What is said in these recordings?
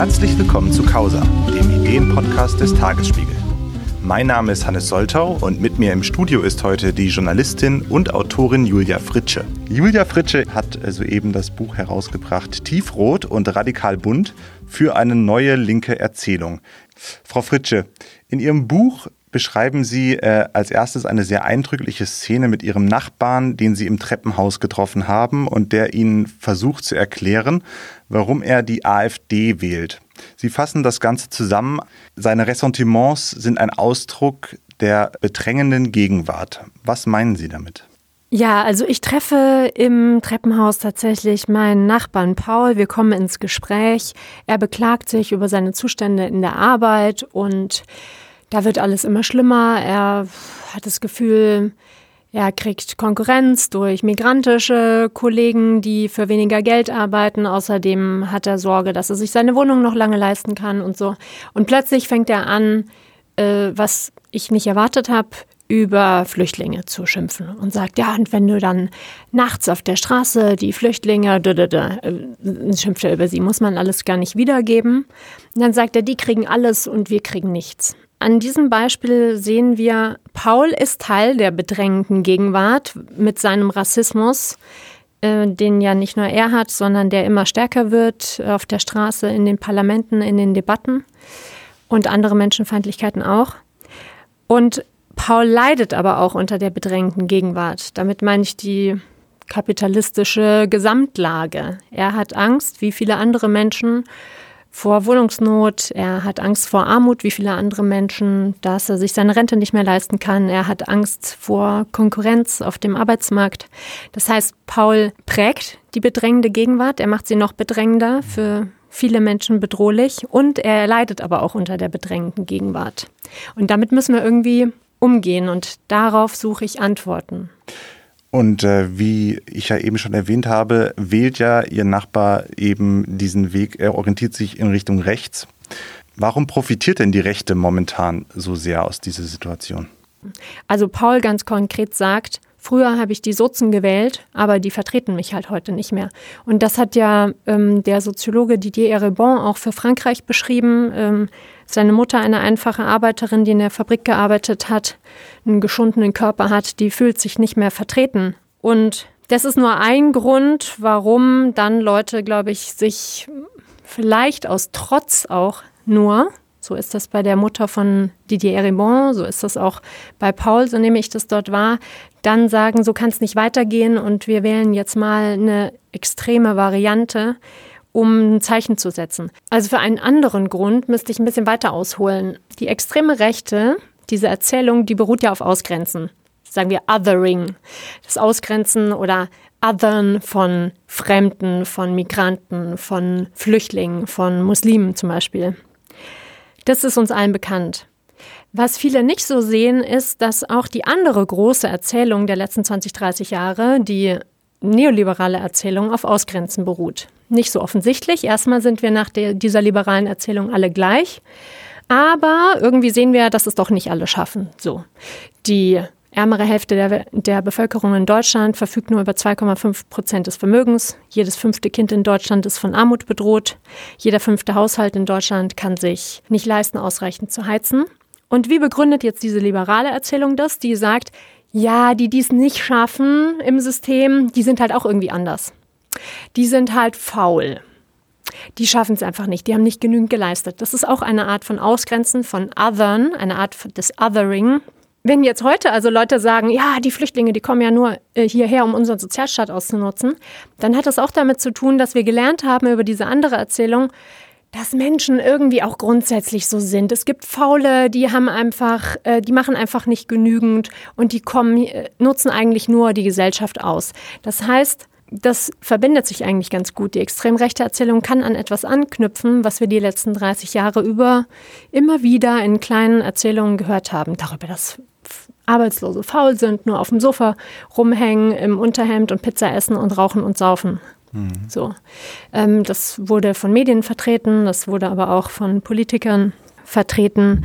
Herzlich willkommen zu Causa, dem Ideenpodcast des Tagesspiegel. Mein Name ist Hannes Soltau und mit mir im Studio ist heute die Journalistin und Autorin Julia Fritsche. Julia Fritsche hat soeben das Buch herausgebracht Tiefrot und radikal bunt für eine neue linke Erzählung. Frau Fritsche, in Ihrem Buch beschreiben Sie äh, als erstes eine sehr eindrückliche Szene mit Ihrem Nachbarn, den Sie im Treppenhaus getroffen haben und der Ihnen versucht zu erklären, warum er die AfD wählt. Sie fassen das Ganze zusammen. Seine Ressentiments sind ein Ausdruck der bedrängenden Gegenwart. Was meinen Sie damit? Ja, also ich treffe im Treppenhaus tatsächlich meinen Nachbarn Paul. Wir kommen ins Gespräch. Er beklagt sich über seine Zustände in der Arbeit und da wird alles immer schlimmer. Er hat das Gefühl, er kriegt Konkurrenz durch migrantische Kollegen, die für weniger Geld arbeiten. Außerdem hat er Sorge, dass er sich seine Wohnung noch lange leisten kann und so. Und plötzlich fängt er an, äh, was ich nicht erwartet habe, über Flüchtlinge zu schimpfen und sagt, ja, und wenn du dann nachts auf der Straße die Flüchtlinge, da, da, da, schimpft er über sie, muss man alles gar nicht wiedergeben. Und dann sagt er, die kriegen alles und wir kriegen nichts. An diesem Beispiel sehen wir, Paul ist Teil der bedrängenden Gegenwart mit seinem Rassismus, äh, den ja nicht nur er hat, sondern der immer stärker wird auf der Straße, in den Parlamenten, in den Debatten und andere Menschenfeindlichkeiten auch. Und Paul leidet aber auch unter der bedrängten Gegenwart. Damit meine ich die kapitalistische Gesamtlage. Er hat Angst, wie viele andere Menschen, vor Wohnungsnot, er hat Angst vor Armut, wie viele andere Menschen, dass er sich seine Rente nicht mehr leisten kann, er hat Angst vor Konkurrenz auf dem Arbeitsmarkt. Das heißt, Paul prägt die bedrängende Gegenwart, er macht sie noch bedrängender, für viele Menschen bedrohlich und er leidet aber auch unter der bedrängenden Gegenwart. Und damit müssen wir irgendwie umgehen und darauf suche ich Antworten. Und äh, wie ich ja eben schon erwähnt habe, wählt ja Ihr Nachbar eben diesen Weg, er orientiert sich in Richtung rechts. Warum profitiert denn die Rechte momentan so sehr aus dieser Situation? Also Paul ganz konkret sagt, früher habe ich die Sozen gewählt, aber die vertreten mich halt heute nicht mehr. Und das hat ja ähm, der Soziologe Didier Erebon auch für Frankreich beschrieben. Ähm, seine Mutter, eine einfache Arbeiterin, die in der Fabrik gearbeitet hat, einen geschundenen Körper hat, die fühlt sich nicht mehr vertreten. Und das ist nur ein Grund, warum dann Leute, glaube ich, sich vielleicht aus Trotz auch nur, so ist das bei der Mutter von Didier Eribon, so ist das auch bei Paul, so nehme ich das dort wahr, dann sagen, so kann es nicht weitergehen und wir wählen jetzt mal eine extreme Variante, um ein Zeichen zu setzen. Also für einen anderen Grund müsste ich ein bisschen weiter ausholen. Die extreme Rechte, diese Erzählung, die beruht ja auf Ausgrenzen. Sagen wir Othering. Das Ausgrenzen oder Othern von Fremden, von Migranten, von Flüchtlingen, von Muslimen zum Beispiel. Das ist uns allen bekannt. Was viele nicht so sehen, ist, dass auch die andere große Erzählung der letzten 20, 30 Jahre, die neoliberale Erzählung, auf Ausgrenzen beruht nicht so offensichtlich. Erstmal sind wir nach der, dieser liberalen Erzählung alle gleich. Aber irgendwie sehen wir, dass es doch nicht alle schaffen. So. Die ärmere Hälfte der, der Bevölkerung in Deutschland verfügt nur über 2,5 Prozent des Vermögens. Jedes fünfte Kind in Deutschland ist von Armut bedroht. Jeder fünfte Haushalt in Deutschland kann sich nicht leisten, ausreichend zu heizen. Und wie begründet jetzt diese liberale Erzählung das? Die sagt, ja, die dies nicht schaffen im System, die sind halt auch irgendwie anders die sind halt faul. Die schaffen es einfach nicht, die haben nicht genügend geleistet. Das ist auch eine Art von Ausgrenzen, von Othern, eine Art des Othering. Wenn jetzt heute also Leute sagen, ja, die Flüchtlinge, die kommen ja nur äh, hierher, um unseren Sozialstaat auszunutzen, dann hat das auch damit zu tun, dass wir gelernt haben über diese andere Erzählung, dass Menschen irgendwie auch grundsätzlich so sind. Es gibt Faule, die haben einfach, äh, die machen einfach nicht genügend und die kommen, äh, nutzen eigentlich nur die Gesellschaft aus. Das heißt, das verbindet sich eigentlich ganz gut. Die extrem rechte Erzählung kann an etwas anknüpfen, was wir die letzten 30 Jahre über immer wieder in kleinen Erzählungen gehört haben. Darüber, dass Arbeitslose faul sind, nur auf dem Sofa rumhängen, im Unterhemd und Pizza essen und rauchen und saufen. Mhm. So. Ähm, das wurde von Medien vertreten, das wurde aber auch von Politikern vertreten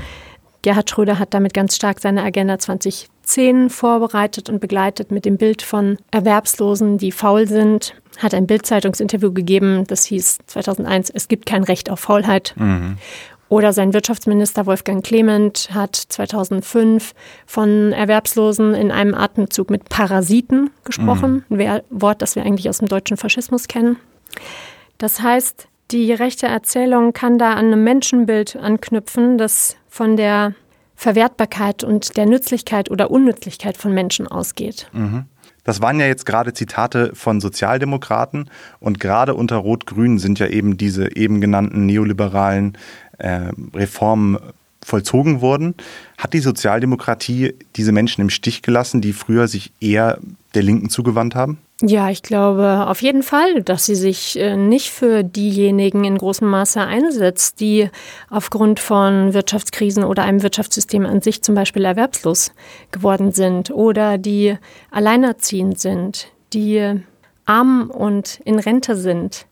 Gerhard Schröder hat damit ganz stark seine Agenda 2010 vorbereitet und begleitet mit dem Bild von Erwerbslosen, die faul sind. Hat ein Bild-Zeitungsinterview gegeben, das hieß 2001, es gibt kein Recht auf Faulheit. Mhm. Oder sein Wirtschaftsminister Wolfgang Clement hat 2005 von Erwerbslosen in einem Atemzug mit Parasiten gesprochen, mhm. ein Wort, das wir eigentlich aus dem deutschen Faschismus kennen. Das heißt, die rechte Erzählung kann da an einem Menschenbild anknüpfen, das von der Verwertbarkeit und der Nützlichkeit oder Unnützlichkeit von Menschen ausgeht. Mhm. Das waren ja jetzt gerade Zitate von Sozialdemokraten und gerade unter Rot-Grün sind ja eben diese eben genannten neoliberalen äh, Reformen vollzogen worden. Hat die Sozialdemokratie diese Menschen im Stich gelassen, die früher sich eher der Linken zugewandt haben? Ja, ich glaube auf jeden Fall, dass sie sich äh, nicht für diejenigen in großem Maße einsetzt, die aufgrund von Wirtschaftskrisen oder einem Wirtschaftssystem an sich zum Beispiel erwerbslos geworden sind oder die alleinerziehend sind, die arm und in Rente sind,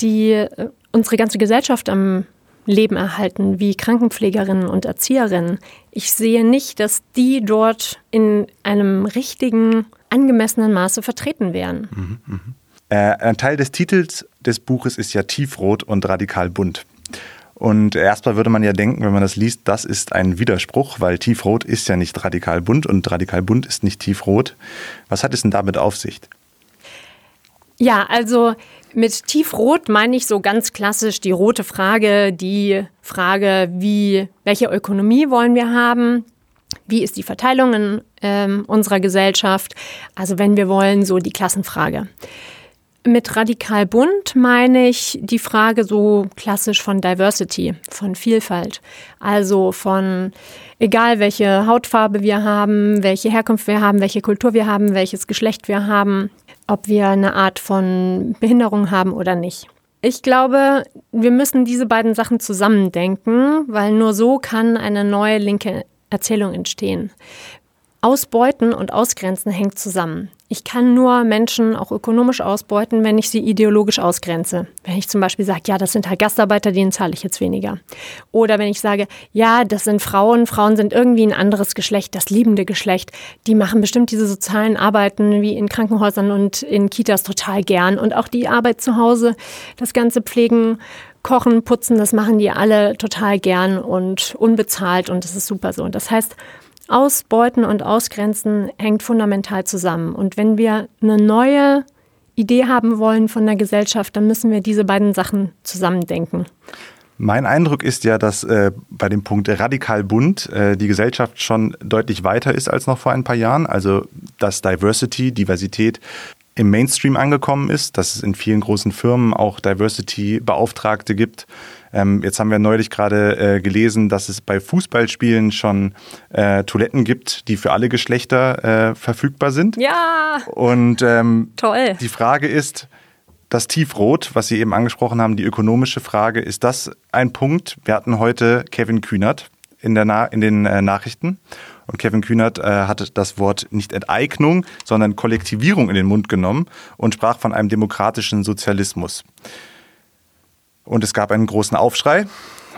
die äh, unsere ganze Gesellschaft am Leben erhalten, wie Krankenpflegerinnen und Erzieherinnen. Ich sehe nicht, dass die dort in einem richtigen, angemessenen Maße vertreten wären. Mhm, mh. äh, ein Teil des Titels des Buches ist ja tiefrot und radikal bunt. Und erstmal würde man ja denken, wenn man das liest, das ist ein Widerspruch, weil tiefrot ist ja nicht radikal bunt und radikal bunt ist nicht tiefrot. Was hat es denn damit auf sich? Ja, also mit tiefrot meine ich so ganz klassisch die rote Frage, die Frage, wie, welche Ökonomie wollen wir haben? Wie ist die Verteilung in äh, unserer Gesellschaft? Also wenn wir wollen, so die Klassenfrage. Mit radikal bunt meine ich die Frage so klassisch von Diversity, von Vielfalt. Also von egal welche Hautfarbe wir haben, welche Herkunft wir haben, welche Kultur wir haben, welches Geschlecht wir haben, ob wir eine Art von Behinderung haben oder nicht. Ich glaube, wir müssen diese beiden Sachen zusammendenken, weil nur so kann eine neue linke Erzählung entstehen. Ausbeuten und Ausgrenzen hängt zusammen. Ich kann nur Menschen auch ökonomisch ausbeuten, wenn ich sie ideologisch ausgrenze. Wenn ich zum Beispiel sage, ja, das sind halt Gastarbeiter, denen zahle ich jetzt weniger. Oder wenn ich sage, ja, das sind Frauen, Frauen sind irgendwie ein anderes Geschlecht, das liebende Geschlecht. Die machen bestimmt diese sozialen Arbeiten wie in Krankenhäusern und in Kitas total gern. Und auch die Arbeit zu Hause, das ganze Pflegen, Kochen, Putzen, das machen die alle total gern und unbezahlt und das ist super so. Und das heißt, Ausbeuten und Ausgrenzen hängt fundamental zusammen. Und wenn wir eine neue Idee haben wollen von der Gesellschaft, dann müssen wir diese beiden Sachen zusammendenken. Mein Eindruck ist ja, dass äh, bei dem Punkt radikal bunt äh, die Gesellschaft schon deutlich weiter ist als noch vor ein paar Jahren. Also dass Diversity, Diversität im Mainstream angekommen ist, dass es in vielen großen Firmen auch Diversity-Beauftragte gibt, ähm, jetzt haben wir neulich gerade äh, gelesen, dass es bei Fußballspielen schon äh, Toiletten gibt, die für alle Geschlechter äh, verfügbar sind. Ja. Und ähm, toll. Die Frage ist, das Tiefrot, was Sie eben angesprochen haben, die ökonomische Frage, ist das ein Punkt? Wir hatten heute Kevin Kühnert in, der Na in den äh, Nachrichten. Und Kevin Kühnert äh, hat das Wort nicht Enteignung, sondern Kollektivierung in den Mund genommen und sprach von einem demokratischen Sozialismus. Und es gab einen großen Aufschrei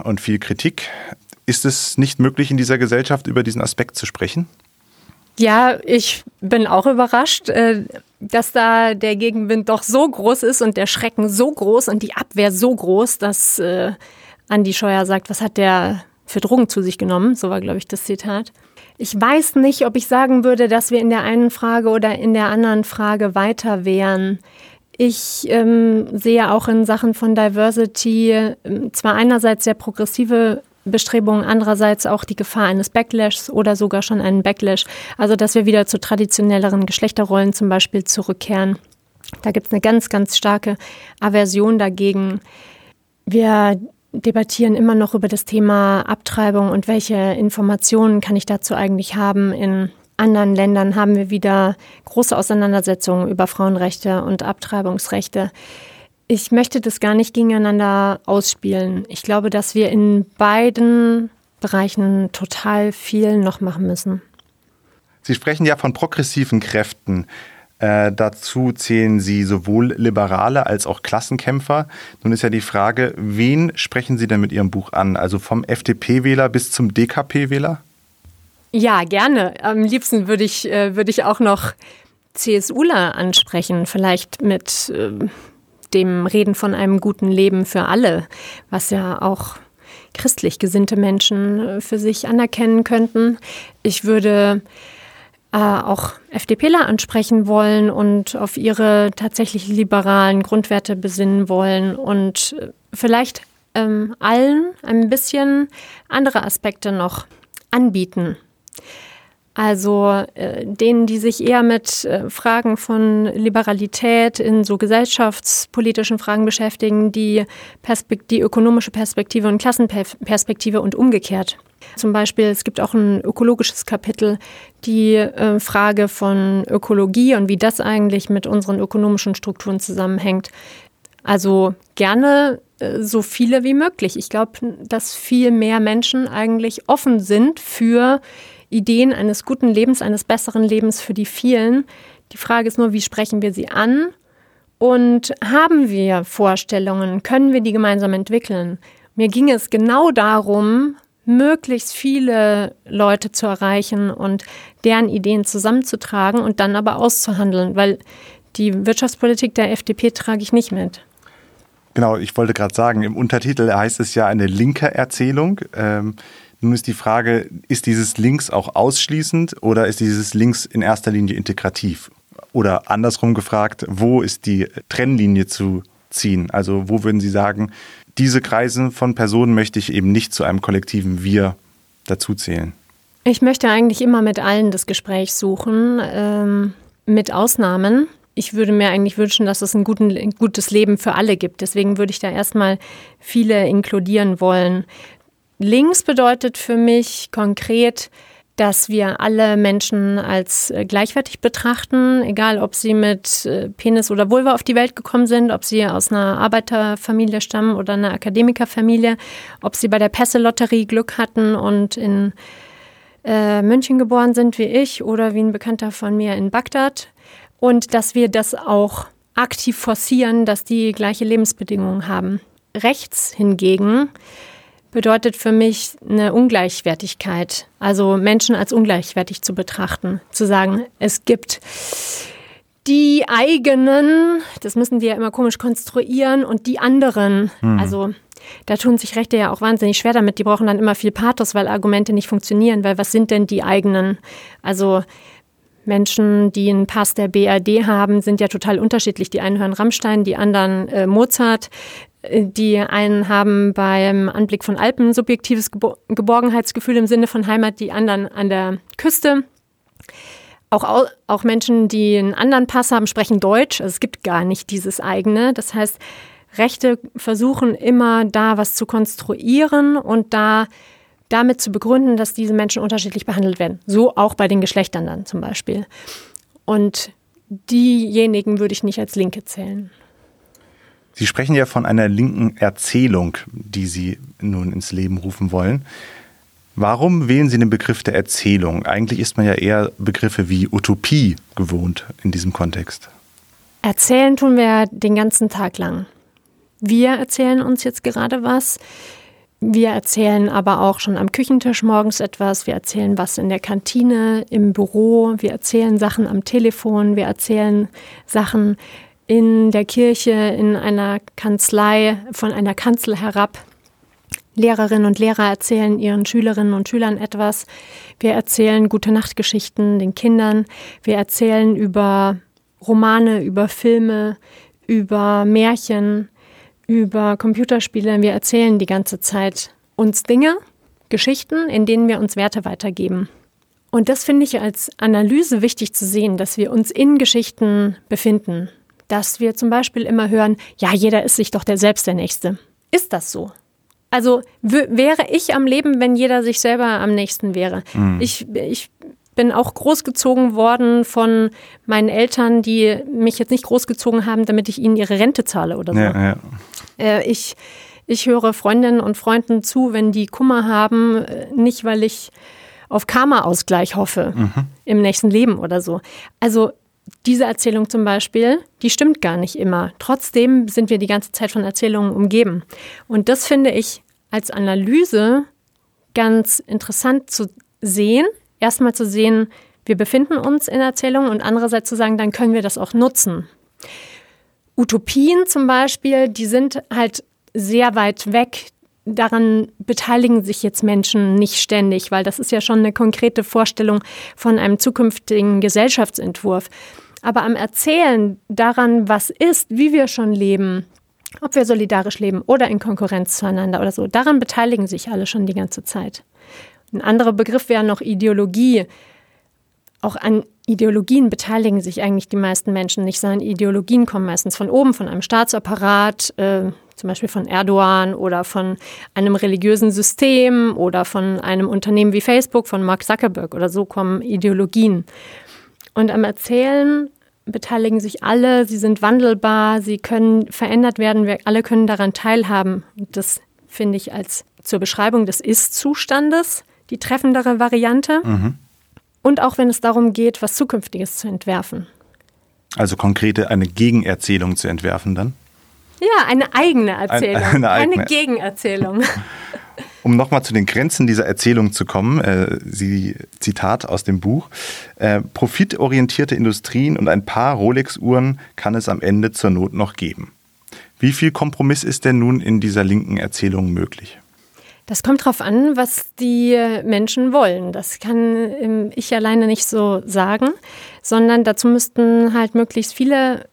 und viel Kritik. Ist es nicht möglich, in dieser Gesellschaft über diesen Aspekt zu sprechen? Ja, ich bin auch überrascht, äh, dass da der Gegenwind doch so groß ist und der Schrecken so groß und die Abwehr so groß, dass äh, Andi Scheuer sagt, was hat der für Drogen zu sich genommen? So war, glaube ich, das Zitat. Ich weiß nicht, ob ich sagen würde, dass wir in der einen Frage oder in der anderen Frage weiter wären. Ich ähm, sehe auch in Sachen von Diversity äh, zwar einerseits sehr progressive Bestrebungen, andererseits auch die Gefahr eines Backlashs oder sogar schon einen Backlash. Also dass wir wieder zu traditionelleren Geschlechterrollen zum Beispiel zurückkehren. Da gibt es eine ganz, ganz starke Aversion dagegen. Wir debattieren immer noch über das Thema Abtreibung und welche Informationen kann ich dazu eigentlich haben in anderen Ländern haben wir wieder große Auseinandersetzungen über Frauenrechte und Abtreibungsrechte. Ich möchte das gar nicht gegeneinander ausspielen. Ich glaube, dass wir in beiden Bereichen total viel noch machen müssen. Sie sprechen ja von progressiven Kräften. Äh, dazu zählen Sie sowohl Liberale als auch Klassenkämpfer. Nun ist ja die Frage, wen sprechen Sie denn mit Ihrem Buch an? Also vom FDP-Wähler bis zum DKP-Wähler? Ja, gerne. Am liebsten würde ich, äh, würde ich auch noch CSUler ansprechen, vielleicht mit äh, dem Reden von einem guten Leben für alle, was ja auch christlich gesinnte Menschen äh, für sich anerkennen könnten. Ich würde äh, auch FDPler ansprechen wollen und auf ihre tatsächlich liberalen Grundwerte besinnen wollen und äh, vielleicht ähm, allen ein bisschen andere Aspekte noch anbieten. Also äh, denen, die sich eher mit äh, Fragen von Liberalität in so gesellschaftspolitischen Fragen beschäftigen, die, Perspekt die ökonomische Perspektive und Klassenperspektive und umgekehrt. Zum Beispiel, es gibt auch ein ökologisches Kapitel, die äh, Frage von Ökologie und wie das eigentlich mit unseren ökonomischen Strukturen zusammenhängt. Also gerne äh, so viele wie möglich. Ich glaube, dass viel mehr Menschen eigentlich offen sind für Ideen eines guten Lebens, eines besseren Lebens für die vielen. Die Frage ist nur, wie sprechen wir sie an? Und haben wir Vorstellungen? Können wir die gemeinsam entwickeln? Mir ging es genau darum, möglichst viele Leute zu erreichen und deren Ideen zusammenzutragen und dann aber auszuhandeln, weil die Wirtschaftspolitik der FDP trage ich nicht mit. Genau, ich wollte gerade sagen, im Untertitel heißt es ja eine linke Erzählung. Ähm, nun ist die Frage, ist dieses Links auch ausschließend oder ist dieses Links in erster Linie integrativ? Oder andersrum gefragt, wo ist die Trennlinie zu ziehen? Also wo würden Sie sagen, diese Kreise von Personen möchte ich eben nicht zu einem kollektiven Wir dazuzählen? Ich möchte eigentlich immer mit allen das Gespräch suchen, ähm, mit Ausnahmen. Ich würde mir eigentlich wünschen, dass es ein, guten, ein gutes Leben für alle gibt. Deswegen würde ich da erstmal viele inkludieren wollen. Links bedeutet für mich konkret, dass wir alle Menschen als äh, gleichwertig betrachten, egal ob sie mit äh, Penis oder Vulva auf die Welt gekommen sind, ob sie aus einer Arbeiterfamilie stammen oder einer Akademikerfamilie, ob sie bei der Pässe-Lotterie Glück hatten und in äh, München geboren sind wie ich oder wie ein Bekannter von mir in Bagdad. Und dass wir das auch aktiv forcieren, dass die gleiche Lebensbedingungen haben. Rechts hingegen bedeutet für mich eine Ungleichwertigkeit, also Menschen als ungleichwertig zu betrachten, zu sagen, es gibt die eigenen, das müssen die ja immer komisch konstruieren, und die anderen. Mhm. Also da tun sich Rechte ja auch wahnsinnig schwer damit. Die brauchen dann immer viel Pathos, weil Argumente nicht funktionieren, weil was sind denn die eigenen? Also Menschen, die einen Pass der BRD haben, sind ja total unterschiedlich. Die einen hören Rammstein, die anderen äh, Mozart. Die einen haben beim Anblick von Alpen subjektives Geborgenheitsgefühl im Sinne von Heimat, die anderen an der Küste. Auch, auch Menschen, die einen anderen Pass haben, sprechen Deutsch. Also es gibt gar nicht dieses eigene. Das heißt, Rechte versuchen immer da was zu konstruieren und da damit zu begründen, dass diese Menschen unterschiedlich behandelt werden. So auch bei den Geschlechtern dann zum Beispiel. Und diejenigen würde ich nicht als Linke zählen. Sie sprechen ja von einer linken Erzählung, die Sie nun ins Leben rufen wollen. Warum wählen Sie den Begriff der Erzählung? Eigentlich ist man ja eher Begriffe wie Utopie gewohnt in diesem Kontext. Erzählen tun wir den ganzen Tag lang. Wir erzählen uns jetzt gerade was. Wir erzählen aber auch schon am Küchentisch morgens etwas. Wir erzählen was in der Kantine, im Büro. Wir erzählen Sachen am Telefon. Wir erzählen Sachen in der Kirche, in einer Kanzlei, von einer Kanzel herab. Lehrerinnen und Lehrer erzählen ihren Schülerinnen und Schülern etwas. Wir erzählen gute Nachtgeschichten den Kindern. Wir erzählen über Romane, über Filme, über Märchen, über Computerspiele. Wir erzählen die ganze Zeit uns Dinge, Geschichten, in denen wir uns Werte weitergeben. Und das finde ich als Analyse wichtig zu sehen, dass wir uns in Geschichten befinden dass wir zum Beispiel immer hören, ja, jeder ist sich doch der selbst der Nächste. Ist das so? Also wäre ich am Leben, wenn jeder sich selber am nächsten wäre. Mhm. Ich, ich bin auch großgezogen worden von meinen Eltern, die mich jetzt nicht großgezogen haben, damit ich ihnen ihre Rente zahle oder so. Ja, ja. Äh, ich, ich höre Freundinnen und Freunden zu, wenn die Kummer haben, äh, nicht weil ich auf Karma-Ausgleich hoffe mhm. im nächsten Leben oder so. Also diese Erzählung zum Beispiel, die stimmt gar nicht immer. Trotzdem sind wir die ganze Zeit von Erzählungen umgeben. Und das finde ich als Analyse ganz interessant zu sehen. Erstmal zu sehen, wir befinden uns in Erzählungen und andererseits zu sagen, dann können wir das auch nutzen. Utopien zum Beispiel, die sind halt sehr weit weg. Daran beteiligen sich jetzt Menschen nicht ständig, weil das ist ja schon eine konkrete Vorstellung von einem zukünftigen Gesellschaftsentwurf. Aber am Erzählen daran, was ist, wie wir schon leben, ob wir solidarisch leben oder in Konkurrenz zueinander oder so, daran beteiligen sich alle schon die ganze Zeit. Ein anderer Begriff wäre noch Ideologie. Auch an Ideologien beteiligen sich eigentlich die meisten Menschen nicht, sondern Ideologien kommen meistens von oben, von einem Staatsapparat, äh, zum Beispiel von Erdogan oder von einem religiösen System oder von einem Unternehmen wie Facebook, von Mark Zuckerberg oder so kommen Ideologien. Und am Erzählen beteiligen sich alle, sie sind wandelbar, sie können verändert werden, wir alle können daran teilhaben. Und das finde ich als zur Beschreibung des Ist-Zustandes die treffendere Variante. Mhm. Und auch wenn es darum geht, was Zukünftiges zu entwerfen. Also konkrete eine Gegenerzählung zu entwerfen dann? Ja, eine eigene Erzählung, eine, eine, eigene. eine Gegenerzählung. Um nochmal zu den Grenzen dieser Erzählung zu kommen, äh, Sie, Zitat aus dem Buch, äh, profitorientierte Industrien und ein paar Rolex-Uhren kann es am Ende zur Not noch geben. Wie viel Kompromiss ist denn nun in dieser linken Erzählung möglich? Das kommt darauf an, was die Menschen wollen. Das kann ähm, ich alleine nicht so sagen, sondern dazu müssten halt möglichst viele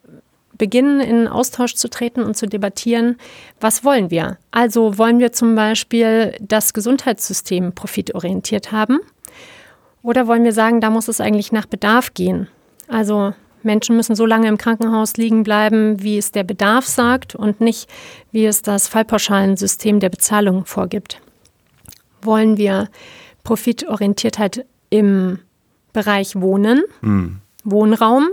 beginnen, in Austausch zu treten und zu debattieren, was wollen wir? Also wollen wir zum Beispiel das Gesundheitssystem profitorientiert haben? Oder wollen wir sagen, da muss es eigentlich nach Bedarf gehen? Also Menschen müssen so lange im Krankenhaus liegen bleiben, wie es der Bedarf sagt und nicht, wie es das Fallpauschalensystem der Bezahlung vorgibt. Wollen wir Profitorientiertheit im Bereich Wohnen, mhm. Wohnraum?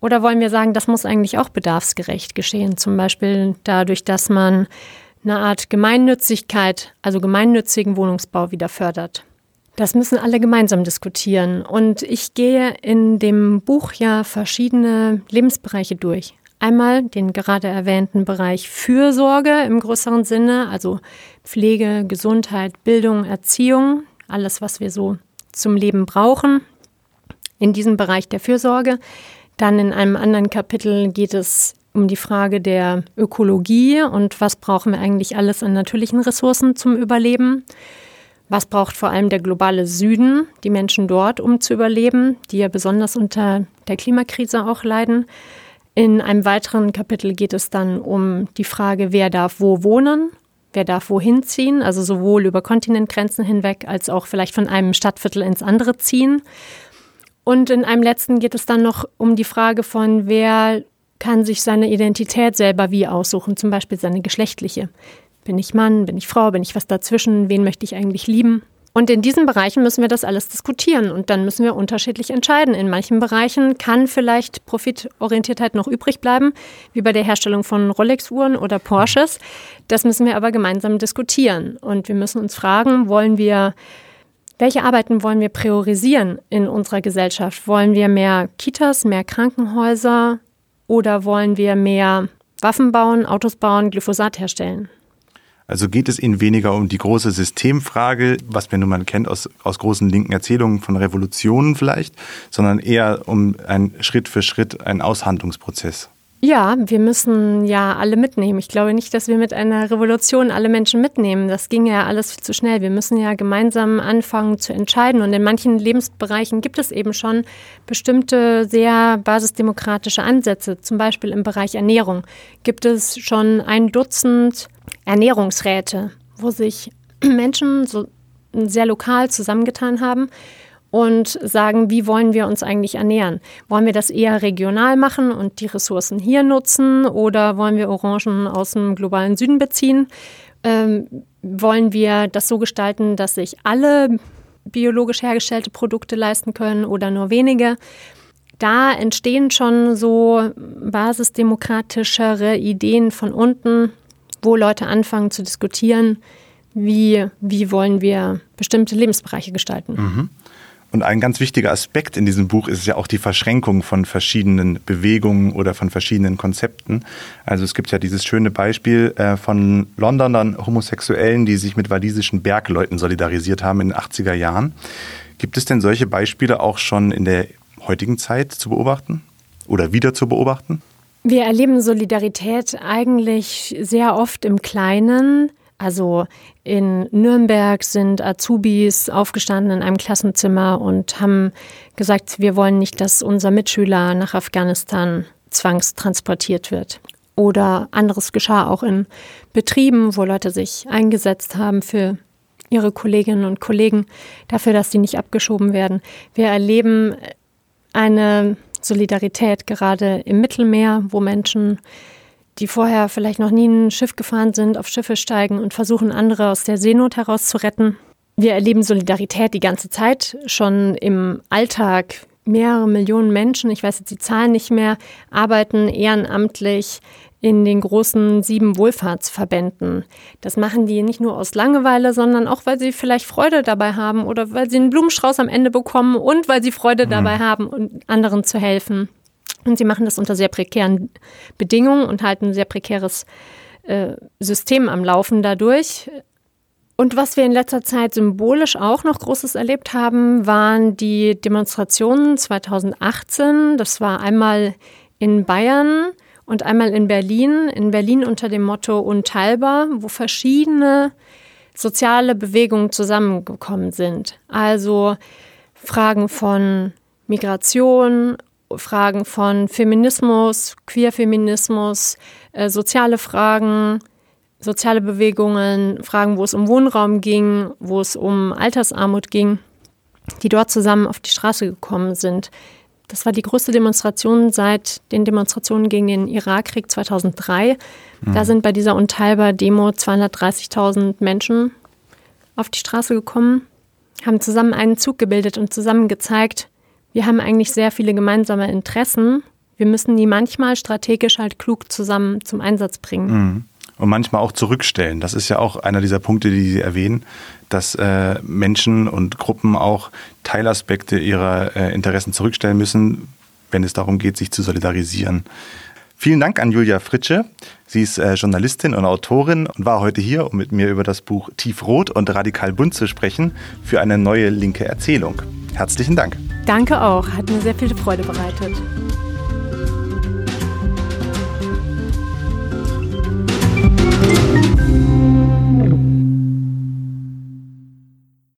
Oder wollen wir sagen, das muss eigentlich auch bedarfsgerecht geschehen? Zum Beispiel dadurch, dass man eine Art Gemeinnützigkeit, also gemeinnützigen Wohnungsbau wieder fördert. Das müssen alle gemeinsam diskutieren. Und ich gehe in dem Buch ja verschiedene Lebensbereiche durch. Einmal den gerade erwähnten Bereich Fürsorge im größeren Sinne, also Pflege, Gesundheit, Bildung, Erziehung, alles, was wir so zum Leben brauchen. In diesem Bereich der Fürsorge. Dann in einem anderen Kapitel geht es um die Frage der Ökologie und was brauchen wir eigentlich alles an natürlichen Ressourcen zum Überleben. Was braucht vor allem der globale Süden, die Menschen dort, um zu überleben, die ja besonders unter der Klimakrise auch leiden? In einem weiteren Kapitel geht es dann um die Frage, wer darf wo wohnen, wer darf wohin ziehen, also sowohl über Kontinentgrenzen hinweg als auch vielleicht von einem Stadtviertel ins andere ziehen. Und in einem letzten geht es dann noch um die Frage von, wer kann sich seine Identität selber wie aussuchen, zum Beispiel seine geschlechtliche. Bin ich Mann? Bin ich Frau? Bin ich was dazwischen? Wen möchte ich eigentlich lieben? Und in diesen Bereichen müssen wir das alles diskutieren und dann müssen wir unterschiedlich entscheiden. In manchen Bereichen kann vielleicht Profitorientiertheit noch übrig bleiben, wie bei der Herstellung von Rolex-Uhren oder Porsches. Das müssen wir aber gemeinsam diskutieren. Und wir müssen uns fragen, wollen wir, welche Arbeiten wollen wir priorisieren in unserer Gesellschaft? Wollen wir mehr Kitas, mehr Krankenhäuser oder wollen wir mehr Waffen bauen, Autos bauen, Glyphosat herstellen? Also geht es Ihnen weniger um die große Systemfrage, was man nun mal kennt aus, aus großen linken Erzählungen von Revolutionen vielleicht, sondern eher um einen Schritt für Schritt einen Aushandlungsprozess. Ja, wir müssen ja alle mitnehmen. Ich glaube nicht, dass wir mit einer Revolution alle Menschen mitnehmen. Das ging ja alles viel zu schnell. Wir müssen ja gemeinsam anfangen zu entscheiden. Und in manchen Lebensbereichen gibt es eben schon bestimmte sehr basisdemokratische Ansätze. Zum Beispiel im Bereich Ernährung gibt es schon ein Dutzend Ernährungsräte, wo sich Menschen so sehr lokal zusammengetan haben und sagen, wie wollen wir uns eigentlich ernähren? Wollen wir das eher regional machen und die Ressourcen hier nutzen oder wollen wir Orangen aus dem globalen Süden beziehen? Ähm, wollen wir das so gestalten, dass sich alle biologisch hergestellte Produkte leisten können oder nur wenige? Da entstehen schon so basisdemokratischere Ideen von unten, wo Leute anfangen zu diskutieren, wie, wie wollen wir bestimmte Lebensbereiche gestalten. Mhm. Und ein ganz wichtiger Aspekt in diesem Buch ist ja auch die Verschränkung von verschiedenen Bewegungen oder von verschiedenen Konzepten. Also es gibt ja dieses schöne Beispiel äh, von Londonern Homosexuellen, die sich mit walisischen Bergleuten solidarisiert haben in den 80er Jahren. Gibt es denn solche Beispiele auch schon in der heutigen Zeit zu beobachten oder wieder zu beobachten? Wir erleben Solidarität eigentlich sehr oft im Kleinen. Also in Nürnberg sind Azubis aufgestanden in einem Klassenzimmer und haben gesagt, wir wollen nicht, dass unser Mitschüler nach Afghanistan zwangstransportiert wird. Oder anderes geschah auch in Betrieben, wo Leute sich eingesetzt haben für ihre Kolleginnen und Kollegen, dafür, dass sie nicht abgeschoben werden. Wir erleben eine Solidarität gerade im Mittelmeer, wo Menschen die vorher vielleicht noch nie ein Schiff gefahren sind, auf Schiffe steigen und versuchen, andere aus der Seenot herauszuretten. Wir erleben Solidarität die ganze Zeit, schon im Alltag. Mehrere Millionen Menschen, ich weiß jetzt die Zahlen nicht mehr, arbeiten ehrenamtlich in den großen sieben Wohlfahrtsverbänden. Das machen die nicht nur aus Langeweile, sondern auch, weil sie vielleicht Freude dabei haben oder weil sie einen Blumenstrauß am Ende bekommen und weil sie Freude mhm. dabei haben, anderen zu helfen. Und sie machen das unter sehr prekären Bedingungen und halten ein sehr prekäres äh, System am Laufen dadurch. Und was wir in letzter Zeit symbolisch auch noch Großes erlebt haben, waren die Demonstrationen 2018. Das war einmal in Bayern und einmal in Berlin. In Berlin unter dem Motto Unteilbar, wo verschiedene soziale Bewegungen zusammengekommen sind. Also Fragen von Migration, Fragen von Feminismus, Queerfeminismus, äh, soziale Fragen, soziale Bewegungen, Fragen, wo es um Wohnraum ging, wo es um Altersarmut ging, die dort zusammen auf die Straße gekommen sind. Das war die größte Demonstration seit den Demonstrationen gegen den Irakkrieg 2003. Mhm. Da sind bei dieser Unteilbar-Demo 230.000 Menschen auf die Straße gekommen, haben zusammen einen Zug gebildet und zusammen gezeigt, wir haben eigentlich sehr viele gemeinsame Interessen. Wir müssen die manchmal strategisch halt klug zusammen zum Einsatz bringen. Mhm. Und manchmal auch zurückstellen. Das ist ja auch einer dieser Punkte, die Sie erwähnen, dass äh, Menschen und Gruppen auch Teilaspekte ihrer äh, Interessen zurückstellen müssen, wenn es darum geht, sich zu solidarisieren. Vielen Dank an Julia Fritsche. Sie ist äh, Journalistin und Autorin und war heute hier, um mit mir über das Buch Tiefrot und Radikal Bunt zu sprechen für eine neue linke Erzählung. Herzlichen Dank. Danke auch, hat mir sehr viel Freude bereitet.